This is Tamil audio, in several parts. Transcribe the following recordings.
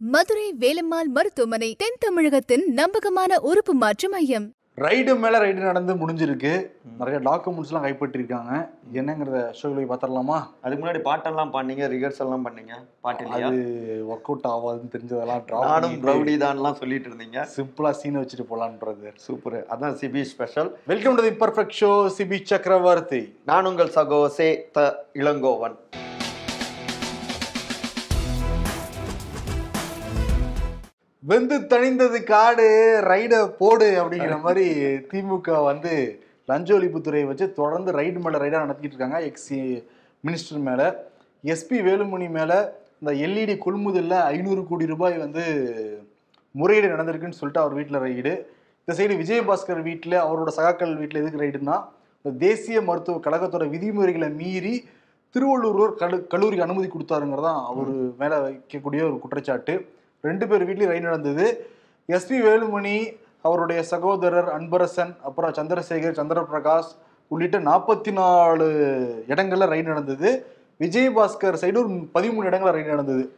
மதுரை வேலம்மாள் மருத்துவமனை தென் தமிழகத்தின் நம்பகமான உறுப்பு மாற்று மையம். ரைடு மேல ரைடு நடந்து முடிஞ்சிருக்கு. நிறைய டாக்குமெண்ட்ஸ் எல்லாம் கைப்பற்றிருக்காங்க. என்னங்கிறத ஷோவில் போய் பார்த்துடலாமா? அதுக்கு முன்னாடி பாட்டெல்லாம் பண்ணீங்க ரிஹர்சல்லாம் பண்ணீங்க பாட்டு அது ஒர்க் அவுட் ஆகாதுன்னு தெரிஞ்சதெல்லாம் நானும் ட்ராப் ரவுடி தான்லாம் சொல்லிட்டு இருந்தீங்க. சிம்பிளா சீனை வச்சுட்டு போலான்றது சூப்பர் அதான் Sibi special welcome to the perfect show Sibi Chakravarthy. நான் உங்கள் சகோ சே த இளங்கோவன். வெந்து தணிந்தது காடு ரைட போடு அப்படிங்கிற மாதிரி திமுக வந்து லஞ்ச ஒழிப்புத்துறையை வச்சு தொடர்ந்து ரைடு மேல ரைடா நடத்திக்கிட்டு இருக்காங்க. எக்ஸ் மினிஸ்டர் மேல எஸ்பி வேலுமணி மேல இந்த எல்இடி கொள்முதல்ல ஐநூறு கோடி ரூபாய் வந்து முறையீடு நடந்திருக்குன்னு சொல்லிட்டு அவர் வீட்டில் ரைடு இந்த சைடு விஜயபாஸ்கர் வீட்டில் அவரோட சகாக்கள் வீட்டில் எதுக்கு ரைடுன்னா இந்த தேசிய மருத்துவ கழகத்தோட விதிமுறைகளை மீறி திருவள்ளூர் கல்லூரிக்கு அனுமதி கொடுத்தாருங்கிறதான் அவர் மேலே வைக்கக்கூடிய ஒரு குற்றச்சாட்டு. ரெண்டு பேர் வீட்லேயும் ரைடு நடந்தது. எஸ்பி வேலுமணி அவருடைய சகோதரர் அன்பரசன் அப்புறம் சந்திரசேகர் சந்திரபிரகாஷ் உள்ளிட்ட நாற்பத்தி நாலு இடங்கள்ல ரைடு நடந்தது. விஜயபாஸ்கர் சைடு ஒரு பதிமூணு இடங்கள்ல ரைடு நடந்தது.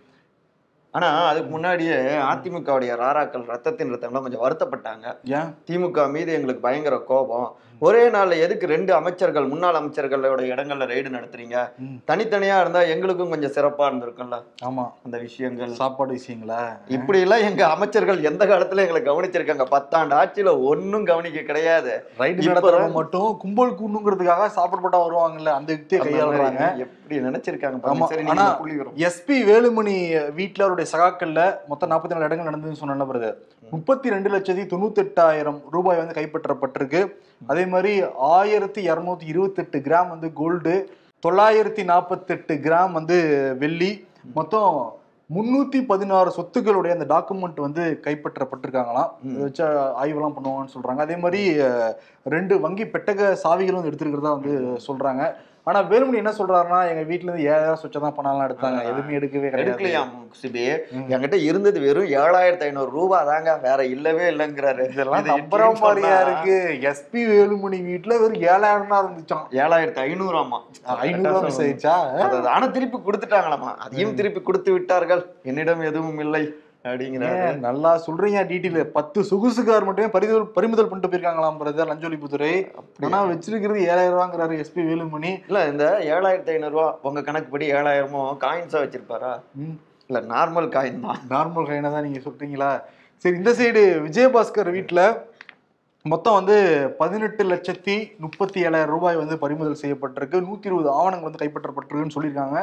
ஆனா அதுக்கு முன்னாடியே அதிமுகவுடைய ராராக்கள் ரத்தத்தின் ரத்தம்லாம் கொஞ்சம் வருத்தப்பட்டாங்க. ஏன்? திமுக மீது எங்களுக்கு பயங்கர கோபம். ஒரே நாள்ல எதுக்கு ரெண்டு அமைச்சர்கள் முன்னாள் அமைச்சர்களோட இடங்கள்ல ரைடு நடத்துறீங்க. தனித்தனியா இருந்தா எங்களுக்கும் கொஞ்சம் சிறப்பா இருந்திருக்கும்ல? ஆமா. அந்த விஷயங்கள். சாப்பாடு விஷயங்களா? இப்படி எல்லாம் எங்க அமைச்சர்கள் எந்த காலத்துல எங்களை கவனிச்சிருக்காங்க? பத்தாண்டு ஆட்சியில ஒன்னும் கவனிக்க கிடையாது. ரைடு நடத்துறவங்க மட்டும் கும்பல் கூண்டுங்கிறதுக்காக சாப்பிடப்பட்டா வருவாங்கல்ல அந்த யுக்தியை கையாளுறாங்க. எப்படி நினைச்சிருக்காங்க? ஆனா எஸ்பி வேலுமணி வீட்டுல அவருடைய சகாக்கள்ல மொத்தம் நாற்பத்தி நாலு இடங்கள் நடந்ததுன்னு சொன்ன பிரதர் முப்பத்தி ரெண்டு லட்சத்தி தொண்ணூத்தி எட்டாயிரம் ரூபாய் வந்து கைப்பற்றப்பட்டிருக்கு. அதே மாதிரி ஆயிரத்தி இரநூத்தி இருபத்தெட்டு கிராம் வந்து கோல்டு தொள்ளாயிரத்தி நாற்பத்தெட்டு கிராம் வந்து வெள்ளி. மொத்தம் முன்னூத்தி பதினாறு சொத்துக்களுடைய அந்த டாக்குமெண்ட் வந்து கைப்பற்றப்பட்டிருக்காங்களாம். வச்சு ஆய்வெல்லாம் பண்ணுவாங்கன்னு சொல்றாங்க. அதே மாதிரி ரெண்டு வங்கி பெட்டக சாவிகளும் வந்து எடுத்திருக்கிறதா வந்து சொல்றாங்க. ஆனா வேலுமணி என்ன சொல்றாருன்னா எங்க வீட்ல இருந்து ஏழாயிரம் சொச்சா தான் பணம்லாம் எடுத்தாங்க. எதுவுமே எடுக்கவே எடுக்கலையாம் சிபி. என்கிட்ட இருந்தது வெறும் ஏழாயிரத்தி ஐநூறு ரூபாய் தாங்க. வேற இல்லவே இல்லைங்கிறாரு. இதெல்லாம் எப்படின்னு மாதிரியா இருக்கு. எஸ்பி வேலுமணி வீட்டுல வெறும் ஏழாயிரம் தான் இருந்துச்சான் ஏழாயிரத்தி ஐநூறு ஆமா. ஐநூறு ரூபா மிஸ் ஆயிடுச்சா? ஆனா திருப்பி கொடுத்துட்டாங்களாமா. அதையும் திருப்பி கொடுத்து விட்டார்கள். என்னிடம் எதுவும் இல்லை. அப்படிங்கிறாரு. ஏன், நல்லா சொல்றீங்க டீட்டெயில். பத்து சொகுசு கார் மட்டுமே பறிமுதல் பறிமுதல் பண்ணிட்டு போயிருக்காங்களாம் பிரதர் லஞ்ச ஒழிப்புத்துறை ஆனா வச்சிருக்கிறது ஏழாயிரம் ரூபாங்கிறாரு எஸ்பி வேலுமணி. இல்ல இந்த ஏழாயிரத்தி ஐநூறு ரூபா உங்க கணக்குப்படி ஏழாயிரமும் காயின்ஸா வச்சிருப்பாரா? இல்ல நார்மல் காயின் தான். நார்மல் கைனா தான் நீங்க சொல்றீங்களா? சரி இந்த சைடு விஜயபாஸ்கர் வீட்டுல மொத்தம் வந்து பதினெட்டு லட்சத்தி முப்பத்தி ஏழாயிரம் ரூபாய் வந்து பறிமுதல் செய்யப்பட்டிருக்கு. நூத்தி இருபது ஆவணங்கள் வந்து கைப்பற்றப்பட்டிருக்குன்னு சொல்லியிருக்காங்க.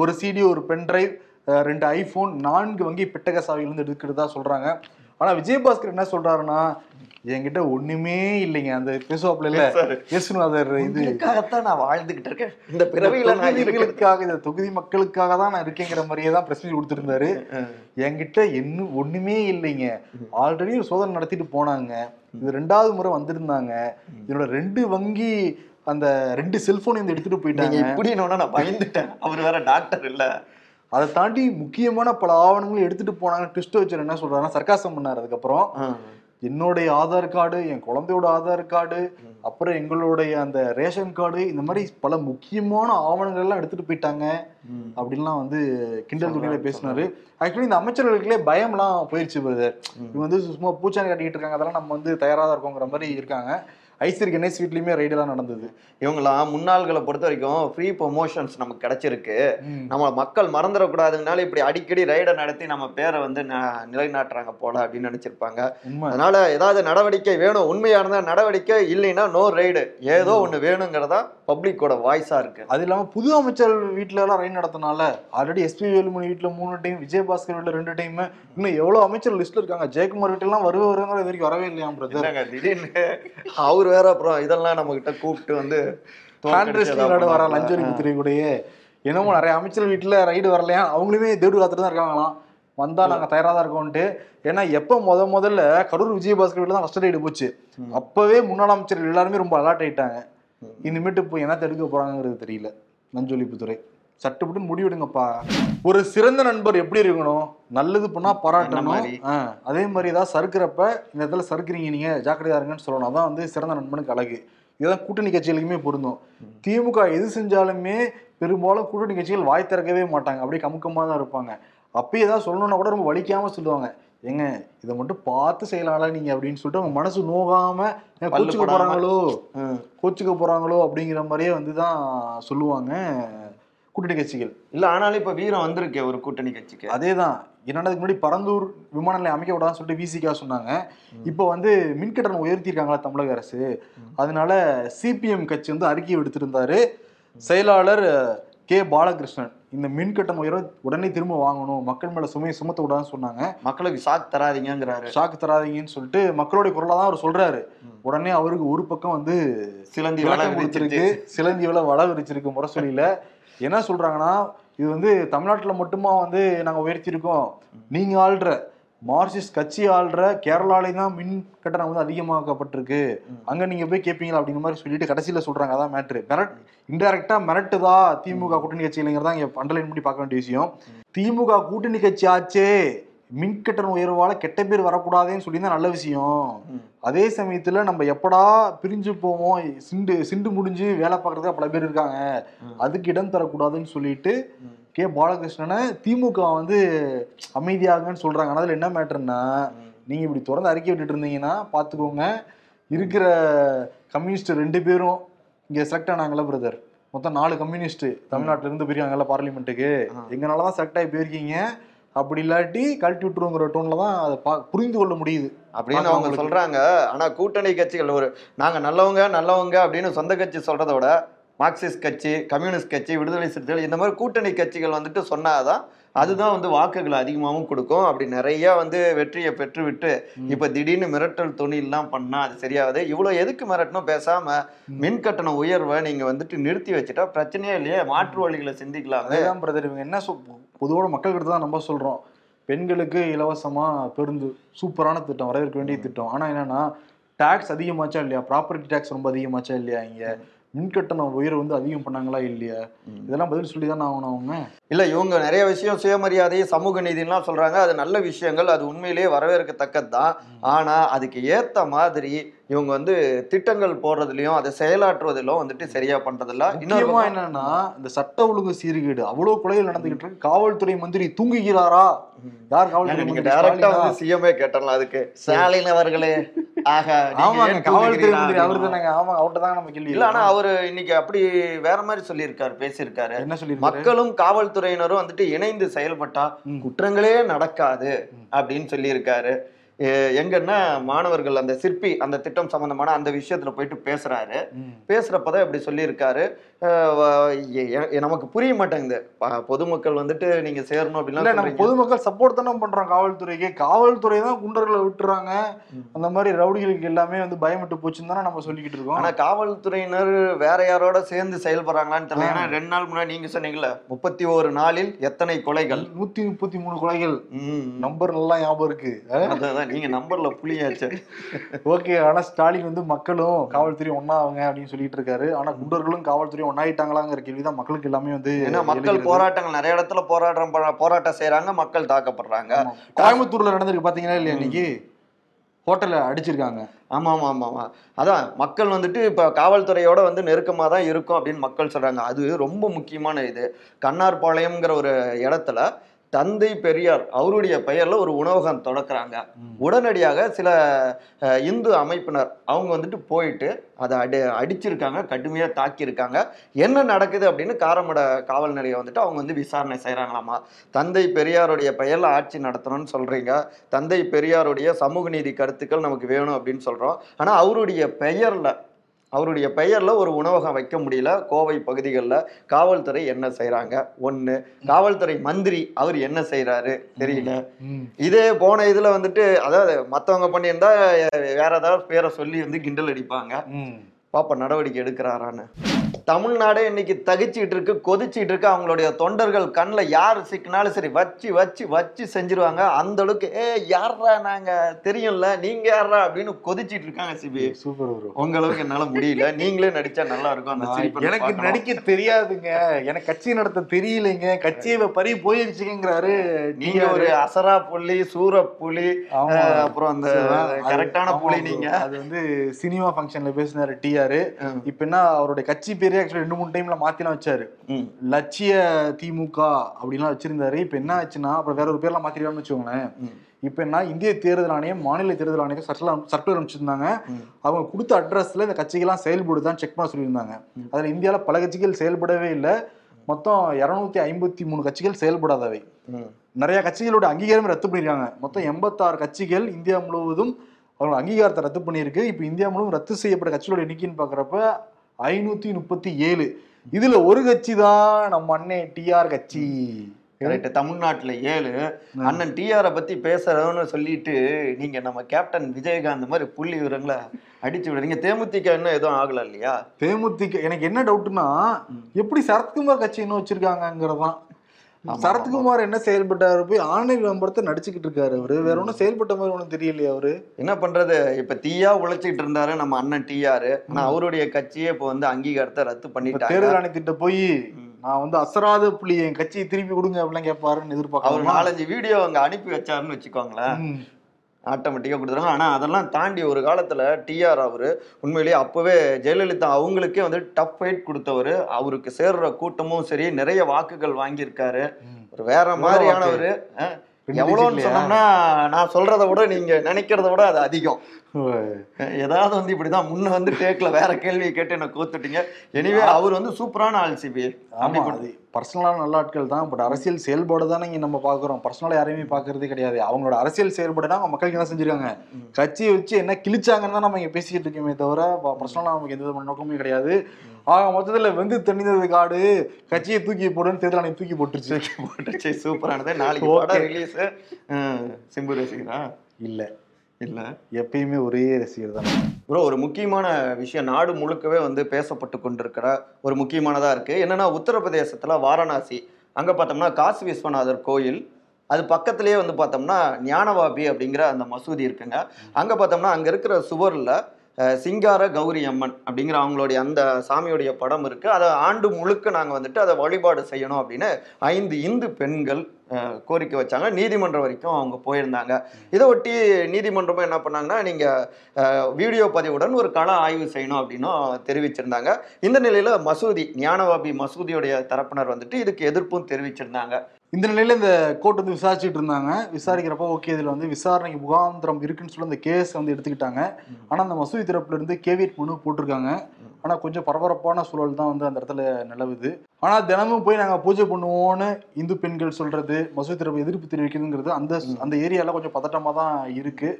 ஒரு சிடி ஒரு பென்டிரைவ் ரெண்டு ஐபோன் நான்கு வங்கி பெட்டக சாவிகள் வந்து எடுக்கிறதா சொல்றாங்க. ஆனா விஜயபாஸ்கர் என்ன சொல்றாருன்னா என்கிட்ட ஒண்ணுமே இல்லைங்க. அந்த பேசுவாப்புல இல்ல. இது. இதுக்காகத்தான் நான் வாழ்ந்துகிட்டு இருக்கேன். இந்த பிறவியில தொகுதிகளுக்காக இந்த தொகுதி மக்களுக்காக தான் நான் இருக்கேங்கிற மாதிரியே தான் பிரஸ் கொடுத்திருந்தாரு. என்கிட்ட என்ன ஒண்ணுமே இல்லைங்க. ஆல்ரெடி ஒரு சோதனை நடத்திட்டு போனாங்க. இது ரெண்டாவது முறை வந்திருந்தாங்க. என்னோட ரெண்டு வங்கி அந்த ரெண்டு செல்போன் வந்து எடுத்துட்டு போயிட்டாங்க. இப்படின்னு நான் பயந்துட்டேன். அவர் வேற டாக்டர் இல்ல. அதை தாண்டி முக்கியமான பல ஆவணங்களும் எடுத்துட்டு போனாங்க. ட்விஸ்ட் வச்சு என்ன சொல்றாருன்னா சர்க்காசம் பண்ணாரு அதுக்கப்புறம். என்னுடைய ஆதார் கார்டு என் குழந்தையோட ஆதார் கார்டு அப்புறம் எங்களுடைய அந்த ரேஷன் கார்டு இந்த மாதிரி பல முக்கியமான ஆவணங்கள் எல்லாம் எடுத்துட்டு போயிட்டாங்க. அப்படின்லாம் வந்து கிண்டல் துணியில பேசினாரு. ஆக்சுவலி இந்த அமைச்சர்களுக்குள்ளே பயம்லாம் போயிடுச்சு பிரதர் இவங்க வந்து சும்மா பூச்சாண்டி கட்டிட்டு இருக்காங்க. அதெல்லாம் நம்ம வந்து தயாரா தான் இருக்கோங்கிற மாதிரி இருக்காங்க. ஐஸ்வரி கணேஷ் வீட்லயுமே ரைடெல்லாம் நடந்தது. இவங்களாம் முன்னாள்களை பொறுத்த வரைக்கும் ஃப்ரீ ப்ரொமோஷன்ஸ் நமக்கு கிடைச்சிருக்கு. நம்ம மக்கள் மறந்துடக்கூடாதுனால இப்படி அடிக்கடி ரைடை நடத்தி நம்ம பேரை வந்து நிலைநாட்டுறாங்க போல அப்படின்னு நினைச்சிருப்பாங்க. அதனால ஏதாவது நடவடிக்கை வேணும் உண்மையா இருந்தா நடவடிக்கை இல்லைன்னா நோ ரைடு ஏதோ ஒண்ணு வேணுங்கிறதா பப்ளிக்கோட வாய்ஸா இருக்கு. அது இல்லாம புது அமைச்சர் வீட்ல எல்லாம் ரைட் நடத்தினால ஆல்ரெடி எஸ்பி வேலுமணி வீட்ல மூணு டைம் விஜயபாஸ்கர் வீட்ல ரெண்டு டைம் இன்னும் எவ்வளவு அமைச்சர் லிஸ்ட்ல இருக்காங்க? ஜெயக்குமார் வீட்டுல எல்லாம் வருவ வருங்கிற இது வரைக்கும் வரவே இல்லையா பிரதர் திடீர்னு? அவர் வேற அப்புறம் இதெல்லாம் நம்ம கிட்ட கூப்பிட்டு வந்து வர லஞ்சரி ஆ. புத்திரை கூடயே. என்னமோ நிறைய அமைச்சர் வீட்டுல ரைடு வரலையா? அவங்களுமே தேடு காத்துட்டு தான் இருக்காங்களாம். வந்தா நாங்க தயாரா தான் இருக்கோம்ட்டு ஏன்னா எப்ப முத முதல்ல கரூர் விஜயபாஸ்கர் வீட்டுல தான் ஃபர்ஸ்ட் ரைடு போச்சு. அப்பவே முன்னாள் அமைச்சர் எல்லாருமே ரொம்ப அலர்ட் ஆயிட்டாங்க. இனிமேட்டு இப்போ என்ன தடுக்க போறாங்கிறது தெரியல. நஞ்சொலிப்புத்துறை சட்டுப்பட்டு முடிவெடுங்கப்பா. ஒரு சிறந்த நண்பர் எப்படி இருக்கணும்? நல்லது பண்ணா பாராட்டணும். அதே மாதிரி ஏதாவது சறுக்கிறப்ப இந்த இடத்துல சறுக்குறீங்க நீங்க ஜாக்கிரதையா இருங்கன்னு சொல்லணும். அதான் வந்து சிறந்த நண்பனுக்கு அழகு. இதுதான் கூட்டணி கட்சிகளுக்குமே பொருந்தும். திமுக எது செஞ்சாலுமே பெரும்பாலும் கூட்டணி கட்சிகள் வாய் திறக்கவே மாட்டாங்க. அப்படியே கமுக்கமா தான் இருப்பாங்க. அப்பயே ஏதாவது சொல்லணும்னா கூட ரொம்ப வலிக்காம சொல்லுவாங்க. ஏங்க இதை மட்டும் பார்த்து செய்யலாம்ல நீங்க அப்படின்னு சொல்லிட்டு அவங்க மனசு நோகாம கோச்சுக்க. போறாங்களோ. கோச்சுக்க போறாங்களோ அப்படிங்கிற மாதிரியே வந்து தான் சொல்லுவாங்க கூட்டணி கட்சிகள். இல்ல ஆனாலும் இப்ப வீரம் வந்திருக்கே ஒரு கூட்டணி கட்சிக்கு. அதேதான். என்னதுக்கு முன்னாடி பரந்தூர் விமான நிலையம் அமைக்க விடாதுன்னு சொல்லிட்டு விசிகா சொன்னாங்க. இப்போ வந்து மின்கட்டணம் உயர்த்தியிருக்காங்களா தமிழக அரசு? அதனால சிபிஎம் கட்சி வந்து அறிக்கை விடுத்திருந்தாரு செயலாளர் கே. பாலகிருஷ்ணன். இந்த மின்கட்டணம் உயர்வை உடனே திரும்ப வாங்கணும். மக்கள் மேல சுமையை சுமத்த விடாதுன்னு சொன்னாங்க. மக்களுக்கு ஷாக் தராதீங்கங்கிறாரு. ஷாக்கு தராதீங்கன்னு சொல்லிட்டு மக்களுடைய குரலா தான் அவர் சொல்றாரு. உடனே அவருக்கு ஒரு பக்கம் வந்து சிலந்தி விளக்கம் கொடுத்துருக்கு. சிலந்தி விலை வள விரிச்சிருக்கு முரசொலியில என்ன சொல்றாங்கன்னா இது வந்து தமிழ்நாட்டுல மட்டுமா வந்து நாங்க உயர்த்தியிருக்கோம். நீங்க ஆள்ற. மார்க்சிஸ்ட் கட்சி ஆள்ற கேரளாலையும் தான் மின் கட்டணம் வந்து அதிகமாக்கப்பட்டிருக்கு. அங்க நீங்க போய் கேட்பீங்களா அப்படிங்கிற மாதிரி சொல்லிட்டு கடைசியில சொல்றாங்க. அதான் மேட்ரு மிரட் இன்டெரக்டா மிரட்டுதா திமுக கூட்டணி கட்சிங்கிறதா இங்க அண்டர்லைன் பண்ணி பார்க்க வேண்டிய விஷயம். திமுக கூட்டணி கட்சி ஆச்சே. மின் கட்டண உயர்வால கெட்ட பேர் வரக்கூடாதுன்னு சொல்லி தான் நல்ல விஷயம். அதே சமயத்துல நம்ம எப்படா பிரிஞ்சு போவோம். சிண்டு சிண்டு முடிஞ்சு வேலை பார்க்கறதுக்கு பல பேர் இருக்காங்க. அதுக்கு இடம் தரக்கூடாதுன்னு சொல்லிட்டு. கே பாலகிருஷ்ணனை திமுக வந்து அமைதியாகன்னு சொல்றாங்க. ஆனா அதுல என்ன மேட்டர்னா நீங்க இப்படி தொடர்ந்து அறிக்கை விட்டுட்டு இருந்தீங்கன்னா பாத்துக்கோங்க. இருக்கிற கம்யூனிஸ்ட் ரெண்டு பேரும் இங்க செலக்ட் ஆனாங்கல்ல பிரதர் மொத்தம் நாலு கம்யூனிஸ்ட் தமிழ்நாட்டுல இருந்து போயிருக்காங்கல்ல பார்லிமெண்ட்டுக்கு ஆ. எங்கனாலதான் செலக்ட் ஆகி போயிருக்கீங்க. அப்படி இல்லாட்டி கழட்டி விட்டுருங்கிற டோன்ல தான் அதை பா- புரிந்து கொள்ள முடியுது. அப்படின்னு அவங்க. சொல்றாங்க. ஆனா கூட்டணி கட்சிகள் ஒரு நாங்க நல்லவங்க நல்லவங்க அப்படின்னு சொந்த கட்சி சொல்றதை விட மார்க்சிஸ்ட் கட்சி கம்யூனிஸ்ட் கட்சி விடுதலை சிறுத்தைகள் இந்த மாதிரி கூட்டணி கட்சிகள் வந்துட்டு சொன்னாதான் அதுதான் வந்து வாக்குகள் அதிகமாகவும் கொடுக்கும். அப்படி நிறைய வந்து வெற்றியை பெற்று விட்டு இப்ப திடீர்னு மிரட்டல் தொழில்லாம் பண்ணா அது சரியாகுது. இவ்வளவு எதுக்கு மிரட்டணும்? பேசாம மின் கட்டண உயர்வை நீங்க வந்துட்டு நிறுத்தி வச்சுட்டா பிரச்சனையே இல்லையே. மாற்று வழிகளை சிந்திக்கலாமே. அதேதான் பிரதர் இவங்க என்ன பொதுவோட மக்கள்கிட்ட தான் நம்ம சொல்றோம். பெண்களுக்கு இலவசமா பேருந்து சூப்பரான திட்டம் வரவேற்க வேண்டிய திட்டம். ஆனா என்னன்னா டாக்ஸ் அதிகமாச்சா இல்லையா? ப்ராப்பர்ட்டி டாக்ஸ் ரொம்ப அதிகமாச்சா இல்லையா இங்க? மின்கட்டணம் உயர்வு வந்து அதிகம் பண்ணாங்களா இல்லையா? இதெல்லாம் பதில் சொல்லி தானே ஆகணும் அவங்க? இல்ல இவங்க நிறைய விஷயம் சுயமரியாதை சமூக நீதிலாம் சொல்றாங்க. அது நல்ல விஷயங்கள். அது உண்மையிலேயே வரவேற்கத்தக்கது தான் ஆனா அதுக்கு ஏத்த மாதிரி இவங்க வந்து திட்டங்கள் போடுறதுலயும் அதை செயலாற்றுவதிலும் வந்துட்டு சரியா பண்றதில்ல. இன்னொரு முக்கியமா பக்கம் என்னன்னா இந்த சட்ட ஒழுங்கு சீர்கேடு. அவ்வளவு கொலைகள் நடந்துகிட்டு இருக்கு. காவல்துறை மந்திரி தூங்குகிறாரா? யார் காவல்துறை நீங்க டைரக்டா? வந்து சிஎம்ஏ கேட்டலாம் அதுக்கு. ஸ்டாலின் அவர்களே. ஆக ஆமாங்க காவல்துறை மந்திரி அவரு? தானங்க ஆமா அவர்கிட்ட தான் நம்ம கேள்வி இல்ல ஆனா கேட்கணும். அவரு இன்னைக்கு அப்படி வேற மாதிரி சொல்லியிருக்காரு பேசியிருக்காரு என்ன சொல்லியிருக்காரு மக்களும் காவல்துறையினரும் வந்துட்டு இணைந்து செயல்பட்டா. குற்றங்களே நடக்காது அப்படின்னு சொல்லியிருக்காரு எங்கன்னா மாணவர்கள் அந்த சிற்பி அந்த திட்டம் சம்பந்தமான அந்த விஷயத்துல போயிட்டு பேசுறாரு. பேசுறப்பதான் இப்படி சொல்லியிருக்காரு. நமக்கு புரிய மாட்டேங்குது. பொதுமக்கள் வந்துட்டு நீங்க சேரணும் சொல்றீங்க. பொதுமக்கள் சப்போர்ட் தானே பண்றோம் காவல்துறைக்கு. காவல்துறை தான் குண்டர்களை விட்டுறாங்க. அந்த மாதிரி ரவுடிகளுக்கு எல்லாமே வந்து பயமிட்டு போச்சுன்னு தானே நம்ம சொல்லிக்கிட்டு இருக்கோம். ஆனா காவல்துறையினர் வேற யாரோட சேர்ந்து செயல்படுறாங்களான்னு தெரியல ஏன்னா ரெண்டு நாள் முன்னாடி நீங்க சொன்னீங்கல்ல முப்பத்தி ஒரு நாளில் எத்தனை கொலைகள்? நூத்தி முப்பத்தி மூணு கொலைகள். நம்பர் நல்லா ஞாபகம் இருக்கு. நீங்க நம்பர்ல புளியாச்சு ஓகே ஆனா ஸ்டாலின் வந்து மக்களும் காவல்துறை ஒன்னாவங்க அப்படின்னு சொல்லிட்டு இருக்காரு. ஆனா குண்டர்களும் காவல்துறை ஒன்னாயிட்டாங்களாங்கிற கேள்விதான் மக்களுக்கு எல்லாமே வந்து ஏன்னா மக்கள். போராட்டங்கள் நிறைய இடத்துல போராட்டம் போராட்டம் செய்யறாங்க மக்கள் தாக்கப்படுறாங்க. கோயம்புத்தூர்ல நடந்திருக்கு பாத்தீங்களா இல்லையா இன்னைக்கு? ஹோட்டல்ல அடிச்சிருக்காங்க. ஆமா ஆமா ஆமா ஆமா. அதான் மக்கள் வந்துட்டு இப்ப காவல்துறையோட வந்து நெருக்கமா தான் இருக்கும் அப்படின்னு மக்கள் சொல்றாங்க. அது ரொம்ப முக்கியமான இது. கண்ணார்பாளையம்ங்கிற ஒரு இடத்துல தந்தை பெரியார் அவருடைய பெயர்ல ஒரு உணவகம் தொடக்குறாங்க. உடனடியாக சில இந்து அமைப்பினர் அவங்க வந்துட்டு போயிட்டு அதை அடி அடிச்சிருக்காங்க கடுமையாக தாக்கியிருக்காங்க. என்ன நடக்குது அப்படின்னு காரமட காவல் நிலையம் வந்துட்டு அவங்க வந்து விசாரணை செய்கிறாங்களாமா தந்தை பெரியாருடைய பெயரில் ஆட்சி நடத்தணும்னு சொல்கிறீங்க தந்தை பெரியாருடைய சமூக நீதி கருத்துக்கள் நமக்கு வேணும் அப்படின்னு சொல்கிறோம் ஆனால் அவருடைய பெயரில் அவருடைய பெயரில் ஒரு உணவகம் வைக்க முடியல. கோவை பகுதிகளில் காவல்துறை என்ன செய்கிறாங்க ஒன்று காவல்துறை மந்திரி அவர் என்ன செய்கிறாரு தெரியல. இதே போன இதுல வந்துட்டு அதாவது மத்தவங்க பண்ணியிருந்தா வேற ஏதாவது பேரை சொல்லி வந்து கிண்டல் அடிப்பாங்க. பாப்பா நடவடிக்கை எடுக்கிறாரான்னு. தமிழ்நாடே இன்னைக்கு தகிச்சிட்டு இருக்கு கொதிச்சிட்டு இருக்கு. அவங்களுடைய தொண்டர்கள் கண்ணில் யார் சிக்கினாலும் சரி வச்சு வச்சு வச்சு செஞ்சிருவாங்க. அந்த அளவுக்கு ஏ யாரா நாங்க? தெரியும்ல நீங்க யாரா அப்படின்னு கொதிச்சிட்டு இருக்காங்க சிபி. Super bro. உங்க அளவுக்கு என்னால முடியல. நீங்களே நடிச்சா நல்லா இருக்கும். அந்த சிரிப்பை எனக்கு. நடிக்க தெரியாதுங்க. எனக்கு கட்சி நடத்த தெரியலைங்க. கட்சியை பறி போயிருச்சுங்கிறாரு. நீங்க ஒரு அசரா புலி சூர புலி அப்புறம் அந்த கரெக்டான புலி. நீங்க. அது வந்து சினிமா ஃபங்க்ஷன்ல பேசினாரு டிஆர். இப்ப என்ன அவருடைய கட்சி பேரே பேரே ஆக்சுவலி ரெண்டு மூணு டைம்ல மாத்திலாம் வச்சாரு. லட்சிய திமுக அப்படின்லாம் வச்சிருந்தாரு. இப்ப என்ன ஆச்சுன்னா அப்புறம் வேற ஒரு பேர்லாம் மாத்திருக்கான்னு வச்சுக்கோங்களேன். இப்ப என்ன இந்திய தேர்தல் ஆணையம் மாநில தேர்தல் ஆணையம் சர்க்குலர் சர்க்குலர் அனுப்பிச்சிருந்தாங்க. அவங்க கொடுத்த அட்ரஸ்ல இந்த கட்சிகள்லாம் செயல்படுதான்னு செக் பண்ண சொல்லியிருந்தாங்க. அதுல இந்தியால பல கட்சிகள் செயல்படவே இல்லை. மொத்தம் இருநூத்தி ஐம்பத்தி மூணு கட்சிகள் செயல்படாதவை நிறைய கட்சிகளோட அங்கீகாரமே ரத்து பண்ணியிருக்காங்க மொத்தம் எண்பத்தாறு கட்சிகள் இந்தியா முழுவதும் அவங்களோட அங்கீகாரத்தை ரத்து பண்ணியிருக்கு. இப்போ இந்தியா முழுவதும் ரத்து செய்யப்பட்ட கட்சிகளோட எண்ணிக்கைன்னு பார்க்குறப்ப ஐநூத்தி முப்பத்தி ஏழு. இதுல ஒரு கட்சி தான் நம்ம அண்ணே டிஆர் கட்சி. கரெக்ட் தமிழ்நாட்டுல ஏழு. அண்ணன் டிஆரை பத்தி பேசுறோம்னு சொல்லிட்டு நீங்க நம்ம கேப்டன் விஜயகாந்த் மாதிரி புள்ளி விவரங்களை அடிச்சு விடுறீங்க. தேமுதிக இன்னும் எதுவும் ஆகல இல்லையா? தேமுதிக எனக்கு என்ன டவுட்னா எப்படி சரத்குமார் கட்சி இன்னும் வச்சிருக்காங்கிறதான் சரத்குமார் என்ன செயல்பட்டாரு போய் ஆன்லைன் விளம்பரத்தை நடிச்சுக்கிட்டு இருக்காரு அவரு. வேற ஒன்றும் செயல்பட்ட மாதிரி ஒன்றும் தெரியலையா அவரு. என்ன பண்றது? இப்ப தீயா உழைச்சிட்டு இருந்தாரு நம்ம அண்ணன் டிஆர். ஆனா அவருடைய கட்சியே இப்ப வந்து அங்கீகாரத்தை ரத்து இப்ப பண்ணிட்டாங்க. தேர்தல் ஆணையத்திட்ட போய். நான் வந்து அசராத புள்ளி என் கட்சியை திருப்பி கொடுங்க அப்படிலாம் கேட்பாருன்னு அவர் எதிர்பார்க்கலாம் நாலஞ்சு வீடியோ அங்க அனுப்பி வச்சாருன்னு வச்சுக்கோங்களேன். ஆட்டோமேட்டிக்காக கொடுத்துருவாங்க. ஆனால் அதெல்லாம் தாண்டி ஒரு காலத்தில் டிஆர் அவர் உண்மையிலேயே அப்போவே ஜெயலலிதா அவங்களுக்கே வந்து டஃப் ஃபைட் கொடுத்தவர். அவருக்கு சேர்ற கூட்டமும் சரி நிறைய வாக்குகள் வாங்கியிருக்காரு. ஒரு வேற மாதிரியான வாக்கு? ஒரு ரெண்டு எவ்வளோன்னு? சொன்னோம்னா நான் சொல்றத விட நீங்க நினைக்கிறத விட அது அதிகம். ஏதாவது வந்து இப்படிதான் முன்ன வந்து டேக்ல வேற கேள்வியை கேட்டு என்ன கோத்துட்டீங்க. எனிவே அவர் வந்து சூப்பரான ஆள் சிபி ஆமா அது பர்சனலான நல்ல ஆட்கள் தான். பட் அரசியல் செயல்பாடு தானே இங்க நம்ம பாக்குறோம். பர்சனலா யாரையுமே பாக்குறதே கிடையாது. அவங்களோட அரசியல் செயல்பாடுனா அவங்க மக்களுக்கு என்ன செஞ்சிருக்காங்க. கட்சியை வச்சு என்ன கிழிச்சாங்கன்னு தான் நம்ம இங்க பேசிக்கிட்டு இருக்கோமே தவிர பர்சனலா நமக்கு எந்த விதமான நோக்கமே கிடையாது. ஆக மொத்தத்துல வெந்து தண்ணிந்தது காடு. கட்சியை தூக்கி போடுன்னு தேர்தல் ஆணையம் தூக்கி போட்டுருச்சு. போட்டுச்சு சூப்பரானது நாளைக்கு. படம் ரிலீஸ் சிம்பு ரசிகரா? இல்ல. இல்ல. எப்பயுமே ஒரே ரசிகர் தான். ப்ரோ ஒரு முக்கியமான விஷயம். நாடு முழுக்கவே வந்து பேசப்பட்டு கொண்டிருக்கிற ஒரு முக்கியமானதா இருக்கு. என்னன்னா உத்தரப்பிரதேசத்துல வாரணாசி அங்க பார்த்தோம்னா காசி விஸ்வநாதர் கோயில் அது பக்கத்திலேயே வந்து பார்த்தோம்னா ஞானவாபி அப்படிங்கிற அந்த மசூதி இருக்குங்க. அங்க பார்த்தோம்னா அங்க இருக்கிற சுவர்ல சிங்கார கௌரி அம்மன் அப்படிங்கிற அவங்களுடைய அந்த சாமியுடைய படம் இருக்குது அதை ஆண்டு முழுக்க நாங்கள் வந்துட்டு அதை வழிபாடு செய்யணும் அப்படின்னு ஐந்து இந்து பெண்கள் கோரிக்கை வச்சாங்க. நீதிமன்றம் வரைக்கும் அவங்க போயிருந்தாங்க. இதை ஒட்டி நீதிமன்றமும் என்ன பண்ணாங்கன்னா நீங்கள் வீடியோ பதிவுடன் ஒரு கள ஆய்வு செய்யணும் அப்படின்னும் தெரிவிச்சிருந்தாங்க. இந்த நிலையில் மசூதி ஞானவாபி மசூதியுடைய தரப்பினர் வந்துட்டு இதுக்கு எதிர்ப்பும் தெரிவிச்சிருந்தாங்க. இந்த நிலையில இந்த கோர்ட் வந்து விசாரிச்சுட்டு இருந்தாங்க. விசாரிக்கிறப்ப ஓகே இதுல வந்து விசாரணைக்கு முகாந்திரம் இருக்குன்னு சொல்லி அந்த கேஸ் வந்து எடுத்துக்கிட்டாங்க. ஆனா அந்த மசூதி தரப்புல இருந்து கேவியட் மனு போட்டிருக்காங்க. ஆனா கொஞ்சம் பரபரப்பான சூழல் தான் வந்து அந்த இடத்துல நிலவுது. ஆனா தினமும் போய் நாங்க பூஜை பண்ணுவோம்னு இந்து பெண்கள் சொல்றது மசூதி தரப்பு எதிர்ப்பு தெரிவிக்குதுங்கிறது அந்த அந்த ஏரியால கொஞ்சம் பதட்டமா தான் இருக்கு.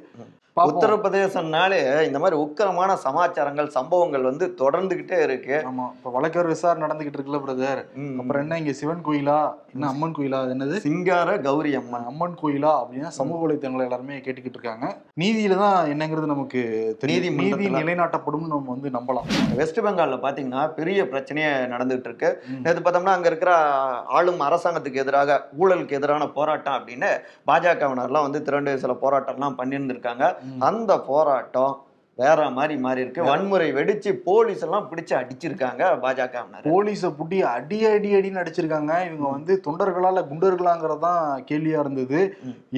உத்தரப்பிரதேசம்னாலே இந்த மாதிரி உக்கிரமான சமாச்சாரங்கள் சம்பவங்கள் வந்து தொடர்ந்துகிட்டே இருக்கு. ஆமா இப்ப வழக்கர் விசாரணை நடந்துகிட்டு இருக்குல்ல பிரதர். அப்புறம் என்ன இங்க சிவன் கோயிலா? என்ன அம்மன் கோயிலா? என்னது? சிங்கார கௌரி அம்மன். அம்மன் கோயிலா? அப்படின்னா சமூக வலைத்தளங்களை எல்லாருமே கேட்டுக்கிட்டு இருக்காங்க. நீதியில தான் என்னங்கிறது நமக்கு நீதி நீதிமன்றத்துல. நிலைநாட்டப்படும் நம்ம வந்து நம்பலாம். வெஸ்ட் பெங்கால்ல பாத்தீங்கன்னா பெரிய பிரச்சனையே நடந்துட்டு இருக்கு. நேற்று பார்த்தோம்னா அங்க இருக்கிற ஆளும் அரசாங்கத்துக்கு எதிராக ஊழலுக்கு எதிரான போராட்டம் அப்படின்னு பாஜகவினர்லாம் வந்து திரண்டு சில போராட்டம்லாம் பண்ணியிருந்திருக்காங்க. அந்த போராட்டம் வேற மாதிரி மாறி இருக்கு. வன்முறை வெடிச்சு போலீஸ் எல்லாம் பிடிச்சு அடிச்சிருக்காங்க பாஜகவினர் போலீஸை புட்டி அடி அடி அடின்னு அடிச்சிருக்காங்க. இவங்க வந்து தொண்டர்களா இல்ல குண்டர்களாங்கிறது தான் கேள்வியா இருந்தது.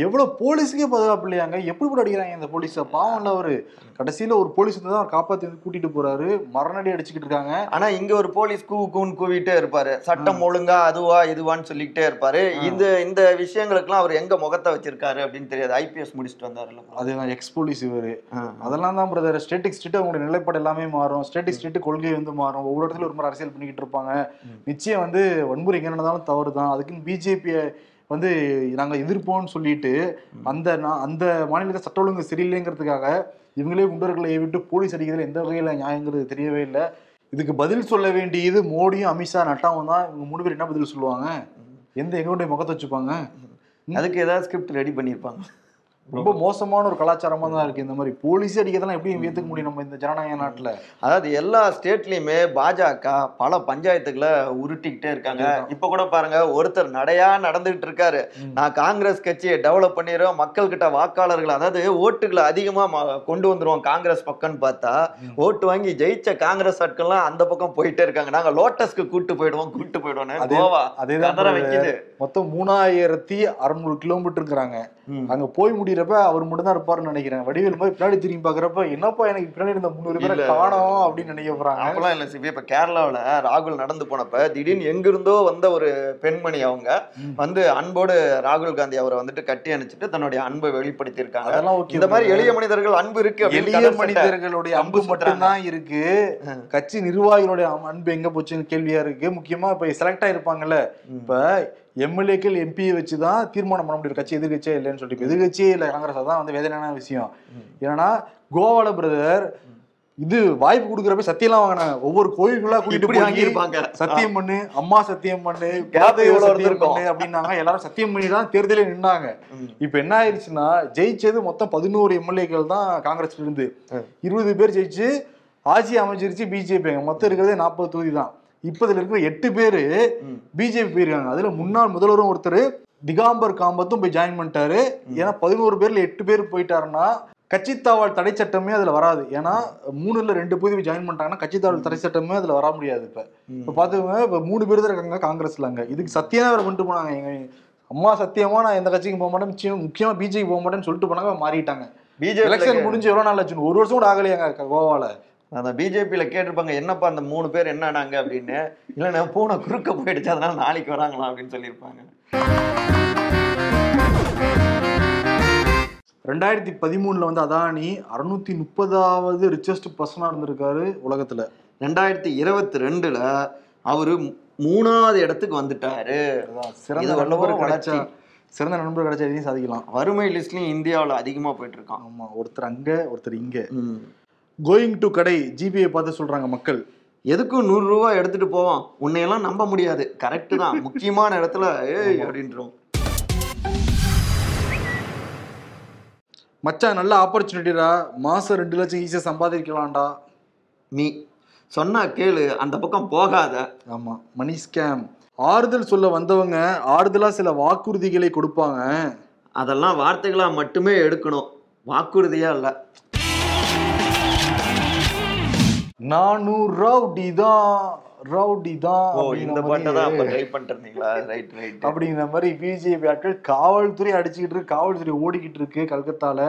எவ்வளவு போலீஸுக்கே பாதுகாப்பு இல்லையாங்க எப்படி கூட அடிக்கிறாங்க இந்த போலீஸை பாவம் இல்ல அவரு. கடைசியில ஒரு போலீஸ் வந்து தான் காப்பாத்தி வந்து கூட்டிட்டு போறாரு. மரணடி அடிச்சுக்கிட்டு இருக்காங்க. ஆனா இங்க ஒரு போலீஸ் கூ கூன்னு கூவிட்டே இருப்பாரு. சட்டம் ஒழுங்கா அதுவா இதுவான்னு சொல்லிக்கிட்டே இருப்பாரு. இந்த இந்த விஷயங்களுக்கெல்லாம் அவர் எங்க முகத்தை வச்சிருக்காரு அப்படின்னு தெரியாது. ஐபிஎஸ் முடிச்சுட்டு வந்தாருல்ல. அதுதான் எக்ஸ் போலீஸ் இவரு. அதெல்லாம் தான் பிரதர் ஸ்டேட்டிக் ஸ்டேட் அவங்களுடைய நிலைப்பாடு எல்லாமே மாறும். ஸ்டேட்டிக் ஸ்டேட் கொள்கை வந்து மாறும். ஒவ்வொரு இடத்துல ஒரு மாதிரி அரசியல் பண்ணிக்கிட்டு இருப்பாங்க. நிச்சயம் வந்து வன்முறை எங்க நடந்தாலும் தவறு தான் அதுக்குன்னு பிஜேபியை வந்து நாங்க எதிர்ப்போம்னு சொல்லிட்டு அந்த அந்த மாநிலத்தில் சட்ட ஒழுங்கு சரியில்லைங்கிறதுக்காக இவங்களே குண்டர்களை விட்டு போலீஸ் அடிக்கிறதுல எந்த வகையில நியாயங்கிறது தெரியவே இல்லை. இதுக்கு பதில் சொல்ல வேண்டியது மோடியும் அமித்ஷா நட்டாவும் தான். இவங்க மூணு பேர் என்ன பதில் சொல்லுவாங்க? எந்த எங்களுடைய முகத்தை வச்சுப்பாங்க? அதுக்கு ஏதாவது ஸ்கிரிப்ட் ரெடி பண்ணியிருப்பாங்க. ரொம்ப மோசமான ஒரு கலாச்சாரமா தான் இருக்கு. இந்த மாதிரி போலீஸ் அடிக்கிறதெல்லாம் எப்படி ஏத்துக்க முடியும் நம்ம இந்த ஜனநாயக நாட்டுல? அதாவது எல்லா ஸ்டேட்லயுமே பாஜக பல பஞ்சாயத்துக்களை உருட்டிக்கிட்டே இருக்காங்க. இப்ப கூட பாருங்க ஒருத்தர் நடையா நடந்துகிட்டு இருக்காரு. நான் காங்கிரஸ் கட்சியை டெவலப் பண்ணிடுறோம் மக்கள் கிட்ட வாக்காளர்கள் அதாவது ஓட்டுகளை அதிகமா ம- கொண்டு வந்துருவோம் காங்கிரஸ் பக்கம்னு பார்த்தா ஓட்டு வாங்கி ஜெயிச்ச காங்கிரஸ் ஆட்கள்லாம் அந்த பக்கம் போயிட்டே இருக்காங்க. நாங்க லோட்டஸ்க்கு கூட்டு போயிடுவோம் கூட்டு போயிடுவோம் அதே- கோவா. brother. வைக்குது. மொத்தம் மூணாயிரத்தி அறுநூறு கிலோமீட்டர் இருக்கிறாங்க. ம். அங்க போய் முடிகிற முடிக்கிறப்ப அவர் மட்டும் தான் இருப்பாருன்னு நினைக்கிறேன் வடிவேல் போய் பின்னாடி திரும்பி பாக்குறப்ப என்னப்பா எனக்கு பின்னாடி இருந்த முந்நூறு பேரை. காணோம் அப்படின்னு நினைக்க போறாங்க அப்பெல்லாம் இல்ல சிபி இப்ப கேரளாவுல ராகுல் நடந்து போனப்ப திடீர்னு எங்கிருந்தோ வந்த ஒரு பெண்மணி அவங்க. வந்து அன்போடு ராகுல் காந்தி அவரை வந்துட்டு கட்டி அணைச்சிட்டு தன்னுடைய அன்பை வெளிப்படுத்தி இருக்காங்க அதெல்லாம் ஓகே இந்த மாதிரி எளிய மனிதர்கள் அன்பு இருக்கு எளிய. மனிதர்களுடைய அன்பு. மட்டும்தான் இருக்கு கட்சி நிர்வாகிகளுடைய அன்பு எங்க போச்சுன்னு கேள்வியா இருக்கு முக்கியமா இப்ப செலக்ட் ஆயிருப்பாங்கல்ல. இப்ப எம்எல்ஏக்கள் எம்பியை வச்சுதான் தீர்மானம் பண்ண முடியும். கட்சி எதிர்கட்சியே இல்லைன்னு சொல்லிட்டு எதிர்கட்சியே இல்ல. காங்கிரஸ் தான் வந்து வேதனையான விஷயம். ஏன்னா கோவால பிரதர் இது வாய்ப்பு கொடுக்குறப்ப சத்தியம்லாம் வாங்கினாங்க. ஒவ்வொரு கோயிலுக்குள்ளா கூட்டிட்டு போய் வாங்கியிருப்பாங்க. சத்தியம் பண்ணு அம்மா சத்தியம் பண்ணு இருந்திருக்கும்? பண்ணு அப்படின்னாங்க. எல்லாரும் சத்தியம் பண்ணி தான் தேர்தலே நின்னாங்க. இப்ப என்ன ஆயிடுச்சுன்னா ஜெயிச்சது மொத்தம் பதினோரு எம்எல்ஏக்கள் தான் காங்கிரஸ்ல இருந்து. இருபது பேர் ஜெயிச்சு ஆட்சி அமைச்சிருச்சு பிஜேபி. மொத்தம் இருக்கிறதே நாற்பது தொகுதி தான். இப்ப இதுல இருக்கிற எட்டு பேரு. பிஜேபி போயிருக்காங்க. அதுல முன்னாள் முதல்வரும் ஒருத்தர் திகாம்பர் காம்பத்தும் போய் ஜாயின் பண்ணிட்டாரு. ஏன்னா பதினோரு பேர்ல எட்டு பேர் போயிட்டாருன்னா கட்சித்தாவல் தடை சட்டமே அதுல வராது. ஏன்னா மூணுல ரெண்டு பேர் ஜாயின் பண்ணிட்டாங்கன்னா கட்சித்தாவல் தடை சட்டமே அதுல வர முடியாது இப்ப. இப்ப பாத்துக்கோங்க இப்ப மூணு பேர் தான் இருக்காங்க காங்கிரஸ்ல அங்க. இதுக்கு சத்தியம் வேற கொண்டு போனாங்க. எங்க அம்மா சத்தியமா நான் எந்த கட்சிக்கும் போக மாட்டேன் முக்கியம் முக்கியமா பிஜேபி போக மாட்டேன்னு சொல்லிட்டு போனாங்க மாறிட்டாங்க. பிஜேபி எலெக்ஷன் முடிஞ்சு எவ்வளவு நாள் ஆச்சு ஒரு வருஷம் கூட ஆகலையாங்க கோவால. அந்த பிஜேபியில கேட்டிருப்பாங்க என்னப்பா அந்த மூணு பேர் என்னடாங்க அப்படின்னு. இல்ல நான் பூனை குறுக்க போயிடுச்சு அதனால நாளைக்கு வராங்களாம் அப்படின்னு சொல்லியிருப்பாங்க. ரெண்டாயிரத்தி பதிமூணுல வந்து அதானி அறுநூத்தி முப்பதாவது ரிச்சஸ்ட் பர்சனா இருந்திருக்காரு உலகத்துல. ரெண்டாயிரத்தி இருபத்தி ரெண்டுல அவரு மூணாவது இடத்துக்கு வந்துட்டாரு. சிறந்த வல்லவோ நண்பர் கிடைச்சா. சிறந்த நண்பர் கிடைச்சா எதையும் சாதிக்கலாம். வறுமை லிஸ்ட்லயும் இந்தியாவுல அதிகமா போயிட்டு இருக்கான். ஆமா ஒருத்தர் அங்க ஒருத்தர் இங்க. கோயிங் டு கடை ஜிபிஐ பார்த்து சொல்றாங்க மக்கள். எதுக்கும் நூறு ரூபாய் எடுத்துட்டு போவான் உன்னையெல்லாம் நம்ப முடியாது. கரெக்ட் தான். முக்கியமான இடத்துல ஏய் அப்படின்றோம். மச்சான் நல்ல ஆப்பர்ச்சுனிட்டிடா மாசம் ரெண்டு லட்சம் ஈஸியா சம்பாதிக்கலாம்டா. நீ சொன்னா கேளு. அந்த பக்கம் போகாத. ஆமா. மணி ஸ்கேம் ஆறுதல் சொல்ல வந்தவங்க ஆறுதலா சில வாக்குறுதிகளை கொடுப்பாங்க. அதெல்லாம் வார்த்தைகளா மட்டுமே எடுக்கணும். வாக்குறுதியா இல்ல. நானும் ரவுடி தான் ரவுடி தான் ஓ இந்த பாட்டை தான் ட்ரை பண்ணிட்டு இருந்தீங்களா ரைட் ரைட் அப்படிங்கிற மாதிரி பிஜேபி ஆட்கள் காவல்துறை அடிச்சுக்கிட்டு இருக்கு காவல்துறை ஓடிக்கிட்டு இருக்கு கல்கத்தால.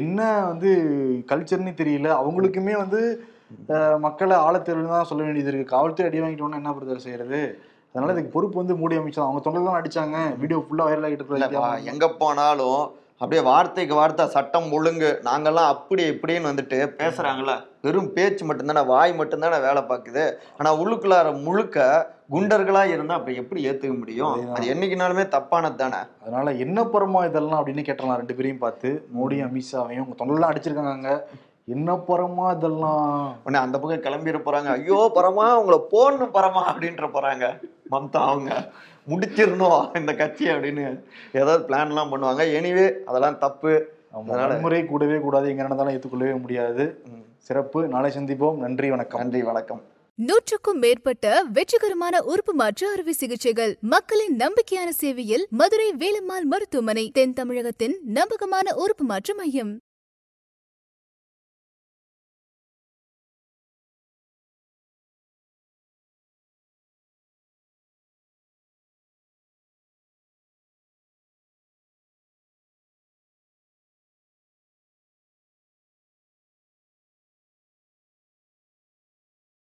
என்ன வந்து கல்ச்சர்னே தெரியல. அவங்களுக்குமே வந்து மக்களை ஆழத்தேர்வு தான் சொல்ல வேண்டியது இருக்கு. காவல்துறை அடி வாங்கிட்டோம்னா என்ன பிரதர் செய்யறது? அதனால இதுக்கு பொறுப்பு வந்து மூடி அமைச்சா அவங்க தொண்டர்கள் தான் அடிச்சாங்க. வீடியோ ஃபுல்லா வைரல் ஆகிட்டு இருக்கு எங்க போனாலும் அப்படியே வார்த்தைக்கு வார்த்தை சட்டம் ஒழுங்கு நாங்கெல்லாம் அப்படி இப்படின்னு வந்துட்டு பேசுறாங்கல்ல. வெறும் பேச்சு மட்டும்தானே வாய் மட்டும்தானே வேலை பார்க்குது. ஆனா உள்ளுக்குள்ளார முழுக்க குண்டர்களா இருந்தா அப்படி எப்படி ஏத்துக்க முடியும். அது என்னைக்குனாலுமே தப்பானது தானே. அதனால என்ன பரமா இதெல்லாம் அப்படின்னு கேட்டலாம் ரெண்டு பேரையும் பார்த்து. மோடியும் அமித்ஷாவையும் உங்க தொண்டர்லாம் அடிச்சிருக்காங்க என்ன பரமா இதெல்லாம்? உடனே அந்த பக்கம் கிளம்பிட போறாங்க. ஐயோ பரமா உங்களை போடணும் பரமா அப்படின்ற போறாங்க. மம்தா அவங்க. முடிச்சிடணும் இந்த கட்சி அப்படின்னு ஏதாவது பிளான் எல்லாம் பண்ணுவாங்க. எனிவே அதெல்லாம் தப்பு. வன்முறை கூடவே கூடாது எங்க நடந்தாலும் ஏற்றுக்கொள்ளவே முடியாது. சிறப்பு. நாளை சந்திப்போம். நன்றி வணக்கம். நன்றி வணக்கம். நூற்றுக்கும் மேற்பட்ட வெற்றிகரமான உறுப்பு மாற்று அறுவை சிகிச்சைகள் மக்களின் நம்பிக்கையான சேவையில் மதுரை வேலம்மாள் மருத்துவமனை தென் தமிழகத்தின் நம்பகமான உறுப்பு மாற்று மையம்.